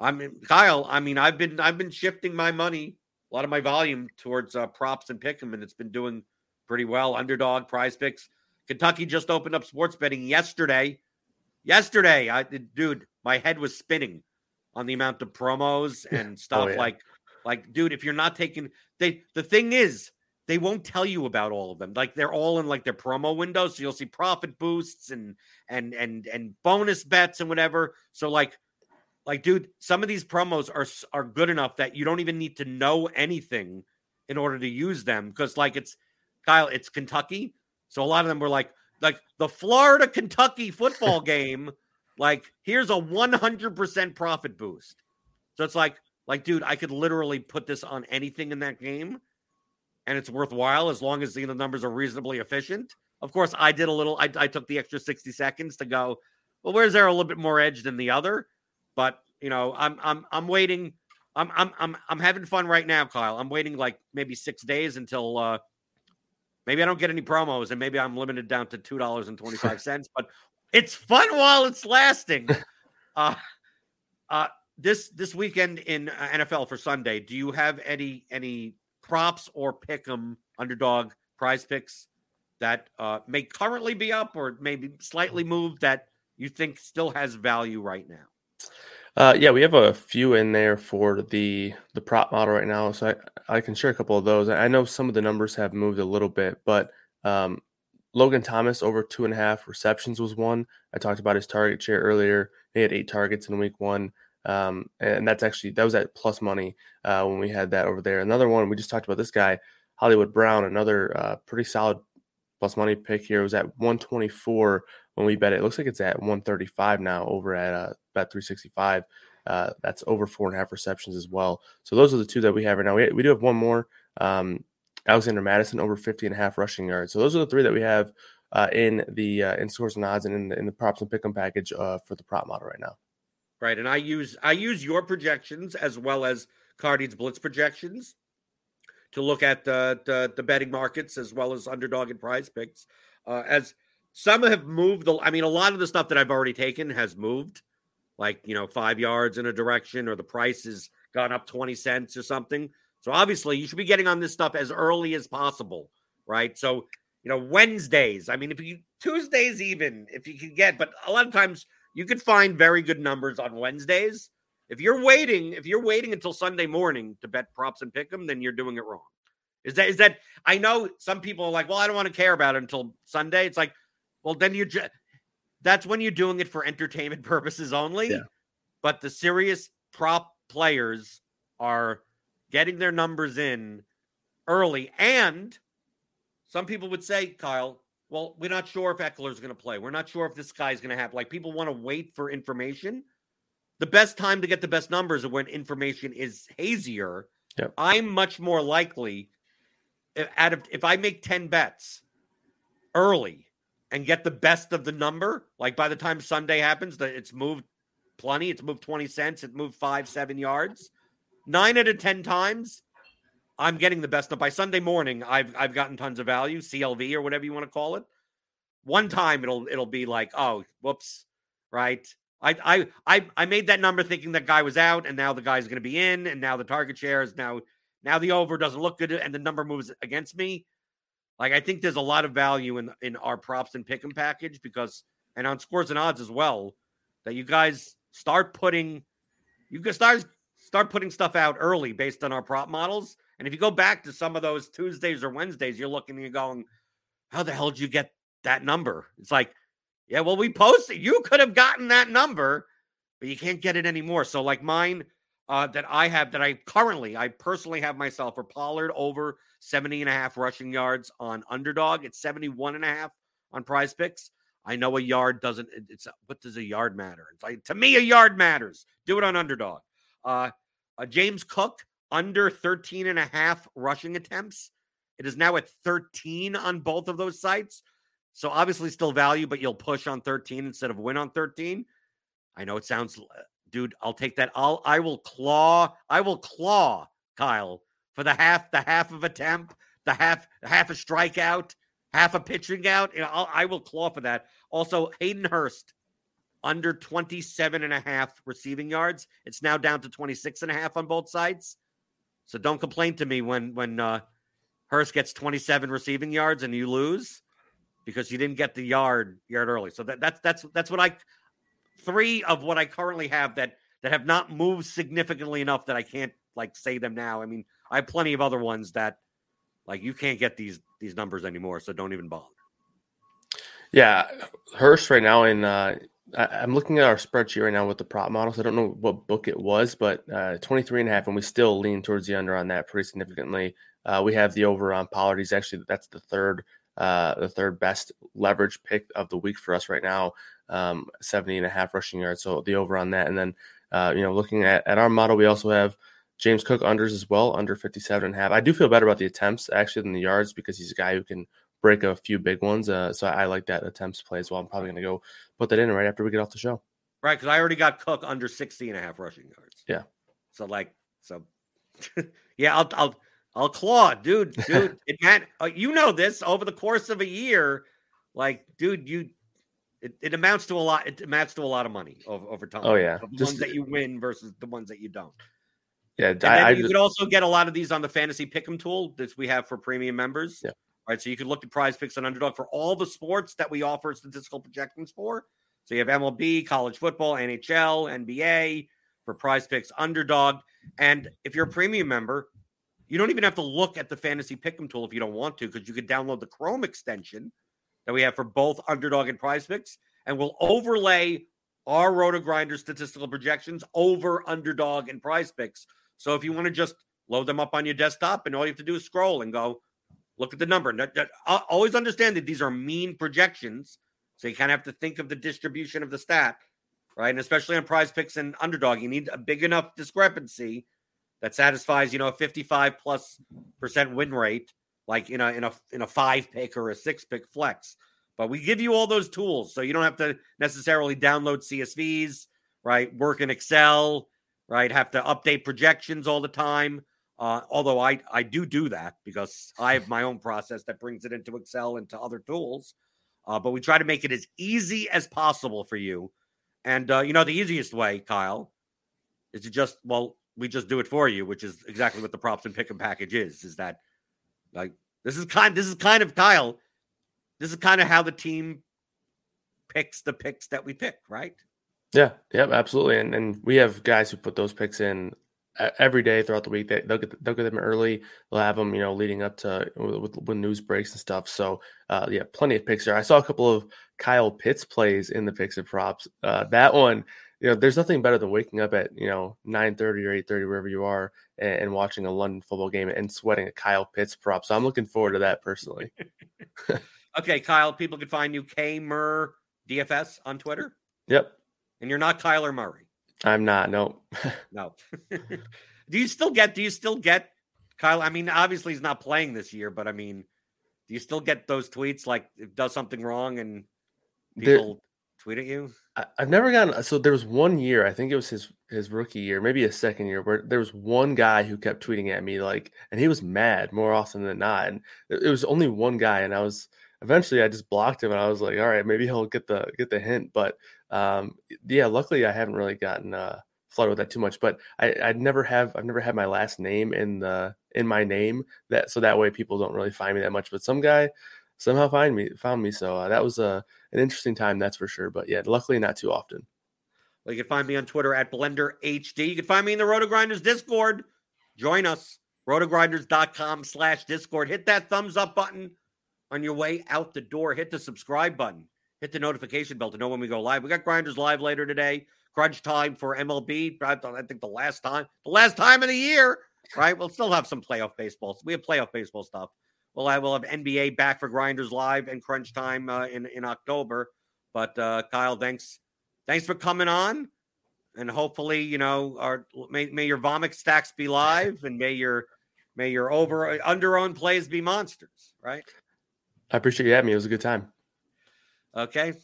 [SPEAKER 1] I mean Kyle, I mean I've been I've been shifting my money, a lot of my volume towards uh, props and pick'em, and it's been doing pretty well. Underdog, prize picks. Kentucky just opened up sports betting yesterday. Yesterday, I dude, my head was spinning on the amount of promos and oh, stuff oh, yeah. like like dude, if you're not taking they the thing is they won't tell you about all of them. Like they're all in like their promo windows, so you'll see profit boosts and and and and bonus bets and whatever. So like like dude, some of these promos are are good enough that you don't even need to know anything in order to use them because like it's Kyle, it's Kentucky. So a lot of them were like, like the Florida Kentucky football *laughs* game, like here's a 100% profit boost. So it's like, like, dude, I could literally put this on anything in that game and it's worthwhile as long as the numbers are reasonably efficient. Of course, I did a little, I, I took the extra 60 seconds to go, well, where's there a little bit more edge than the other? But you know, I'm I'm I'm waiting. I'm I'm I'm I'm having fun right now, Kyle. I'm waiting like maybe six days until uh Maybe I don't get any promos, and maybe I'm limited down to two dollars and twenty five *laughs* cents. but it's fun while it's lasting. *laughs* Uh, uh, this this weekend in uh, NFL for Sunday, do you have any any props or pick 'em underdog prize picks that uh, may currently be up or maybe slightly moved that you think still has value right now?
[SPEAKER 2] Uh, yeah, we have a few in there for the the prop model right now, so I, I can share a couple of those. I know some of the numbers have moved a little bit, but um, Logan Thomas over two and a half receptions was one. I talked about his target share earlier. He had eight targets in week one, um, and that's actually that was at plus money uh, when we had that over there. Another one we just talked about this guy Hollywood Brown, another uh, pretty solid plus money pick here. It was at 124 when we bet it. It looks like it's at 135 now over at uh, bet 365. Uh, that's over four and a half receptions as well. So those are the two that we have right now. We, we do have one more. Um, Alexander Mattison over 50 and a half rushing yards. So those are the three that we have uh, in the uh, in scores and odds and in the, in the props and pick'em package uh, for the prop model right now.
[SPEAKER 1] Right, and I use I use your projections as well as Cardi's blitz projections to look at the, the, the betting markets as well as underdog and prize picks. Uh, as some have moved. the, I mean, a lot of the stuff that I've already taken has moved, like you know, five yards in a direction, or the price has gone up twenty cents or something. So obviously, you should be getting on this stuff as early as possible, right? So you know, Wednesdays. I mean, if you Tuesdays even if you can get, but a lot of times you could find very good numbers on Wednesdays. If you're waiting, if you're waiting until Sunday morning to bet props and pick them, then you're doing it wrong. Is that is that? I know some people are like, well, I don't want to care about it until Sunday. It's like, well, then you're just that's when you're doing it for entertainment *laughs* purposes only. Yeah. But the serious prop players are getting their numbers in early. And some people would say, Kyle, well, we're not sure if Ekeler's going to play. We're not sure if this guy's going to have. Like people want to wait for information. The best time to get the best numbers are when information is hazier.
[SPEAKER 2] Yep.
[SPEAKER 1] I'm much more likely out of if I make 10 bets early and get the best of the number, like by the time Sunday happens, that it's moved plenty, it's moved 20 cents, it moved five, seven yards. Nine out of 10 times, I'm getting the best. Of by Sunday morning, I've I've gotten tons of value, CLV or whatever you want to call it. One mm-hmm. time it'll it'll be like, oh, whoops, right? I I I I made that number thinking that guy was out, and now the guy's going to be in, and now the target share is now now the over doesn't look good, and the number moves against me. Like I think there's a lot of value in in our props and pick 'em package because, and on scores and odds as well, that you guys start putting, you can start start putting stuff out early based on our prop models. And if you go back to some of those Tuesdays or Wednesdays, you're looking and you're going, how the hell did you get that number? It's like, yeah, well, we posted. You could have gotten that number, but you can't get it anymore. So, like mine uh, that I have, that I currently, I personally have myself for Pollard over 70 and a half rushing yards on underdog. It's 71 and a half on prize picks. I know a yard doesn't, it's what does a yard matter? It's like, to me, a yard matters. Do it on underdog. Uh, uh, James Cook under 13 and a half rushing attempts. It is now at 13 on both of those sites. So obviously still value, but you'll push on 13 instead of win on 13. I know it sounds uh, dude, I'll take that. I'll I will claw, I will claw Kyle for the half, the half of a temp, the half, half a strikeout, half a pitching out. You know, I'll, I will claw for that. Also, Hayden Hurst under 27 and a half receiving yards. It's now down to 26 and a half on both sides. So don't complain to me when when uh, Hurst gets 27 receiving yards and you lose because you didn't get the yard yard early. So that, that's that's that's what I three of what I currently have that that have not moved significantly enough that I can't like say them now. I mean, I have plenty of other ones that like you can't get these these numbers anymore, so don't even bother.
[SPEAKER 2] Yeah, Hurst right now in uh, I, am looking at our spreadsheet right now with the prop models. I don't know what book it was, but uh, 23 and a half, and we still lean towards the under on that pretty significantly. Uh, we have the over on Pollard. He's actually that's the third, uh, the third best leverage pick of the week for us right now. Um, 70 and a half rushing yards. So the over on that, and then uh, you know looking at at our model, we also have James Cook unders as well, under 57 and a half. I do feel better about the attempts actually than the yards because he's a guy who can break a few big ones. Uh, so I, I, like that attempts play as well. I'm probably going to go put that in right after we get off the show.
[SPEAKER 1] Right. Because I already got Cook under 60 and a half rushing yards.
[SPEAKER 2] Yeah.
[SPEAKER 1] So, like, so *laughs* yeah, I'll, I'll, I'll claw, dude, *laughs* dude. it uh, you know, this over the course of a year, like, dude, you, it, it amounts to a lot. It amounts to a lot of money over, over time.
[SPEAKER 2] Oh yeah,
[SPEAKER 1] the Just, ones that you win versus the ones that you don't.
[SPEAKER 2] Yeah,
[SPEAKER 1] I, I, you could also get a lot of these on the fantasy pick'em tool that we have for premium members.
[SPEAKER 2] Yeah
[SPEAKER 1] right? So you can look at prize picks and underdog for all the sports that we offer statistical projections for. So you have MLB, college football, NHL, NBA for prize picks, underdog. And if you're a premium member, you don't even have to look at the fantasy pick'em tool if you don't want to, because you can download the Chrome extension that we have for both underdog and prize picks, and we'll overlay our RotoGrinder statistical projections over underdog and prize picks. So if you want to just load them up on your desktop and all you have to do is scroll and go, Look at the number. Always understand that these are mean projections. So you kind of have to think of the distribution of the stat, right? And especially on prize picks and underdog, you need a big enough discrepancy that satisfies, you know, a 55 plus percent win rate, like in a in a in a five pick or a six pick flex. But we give you all those tools. So you don't have to necessarily download CSVs, right? Work in Excel, right? Have to update projections all the time. Uh, although I, I do do that because I have my own process that brings it into Excel and to other tools. Uh, but we try to make it as easy as possible for you. And, uh, you know, the easiest way, Kyle, is to just, well, we just do it for you, which is exactly what the props and pick and package is, is that like, this is kind, this is kind of Kyle. This is kind of how the team picks the picks that we pick, right?
[SPEAKER 2] Yeah, yep, absolutely. And and we have guys who put those picks in every day throughout the week. They, will get they'll get them early. They'll have them, you know, leading up to with, when news breaks and stuff. So uh, yeah, plenty of picks there. I saw a couple of Kyle Pitts plays in the picks and props. Uh, that one you know, there's nothing better than waking up at you know 9:30 or 8:30 wherever you are and, and, watching a London football game and sweating a Kyle Pitts prop. So I'm looking forward to that personally. *laughs*
[SPEAKER 1] okay, Kyle, people can find you K Mur DFS on Twitter.
[SPEAKER 2] Yep.
[SPEAKER 1] And you're not Kyler Murray.
[SPEAKER 2] I'm not. *laughs* No.
[SPEAKER 1] no. *laughs* do you still get? Do you still get Kyle? I mean, obviously he's not playing this year, but I mean, do you still get those tweets like if does something wrong and people there, tweet at you?
[SPEAKER 2] I, have never gotten. So there was one year, I think it was his his rookie year, maybe a second year, where there was one guy who kept tweeting at me like, and he was mad more often than not. And it was only one guy, and I was eventually I just blocked him, and I was like, all right, maybe he'll get the get the hint. But um, yeah, luckily I haven't really gotten uh, flooded with that too much. But I I never have I've never had my last name in the in my name that so that way people don't really find me that much. But some guy somehow find me found me. So uh, that was a uh, an interesting time, that's for sure. But yeah, luckily not too often.
[SPEAKER 1] Well, you can find me on Twitter at Blender HD. You can find me in the RotoGrinders Discord. Join us, rotogrinders.com slash Discord. Hit that thumbs up button on your way out the door. Hit the subscribe button. Hit the notification bell to know when we go live. We got Grinders live later today. Crunch time for MLB. I think the last time, the last time of the year, right? We'll still have some playoff baseball. We have playoff baseball stuff. Well, I will have NBA back for Grinders Live and Crunch Time uh, in in October. But uh, Kyle, thanks thanks for coming on, and hopefully, you know, our may, may your vomit stacks be live, and may your may your over under own plays be monsters. Right.
[SPEAKER 2] I appreciate you having me. It was a good time.
[SPEAKER 1] Okay.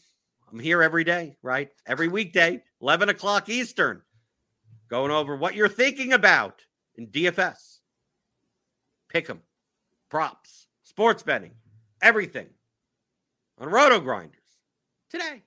[SPEAKER 1] I'm here every day, right? Every weekday, 11 o'clock Eastern, going over what you're thinking about in DFS. Pick them props, sports betting, everything on RotoGrinders today.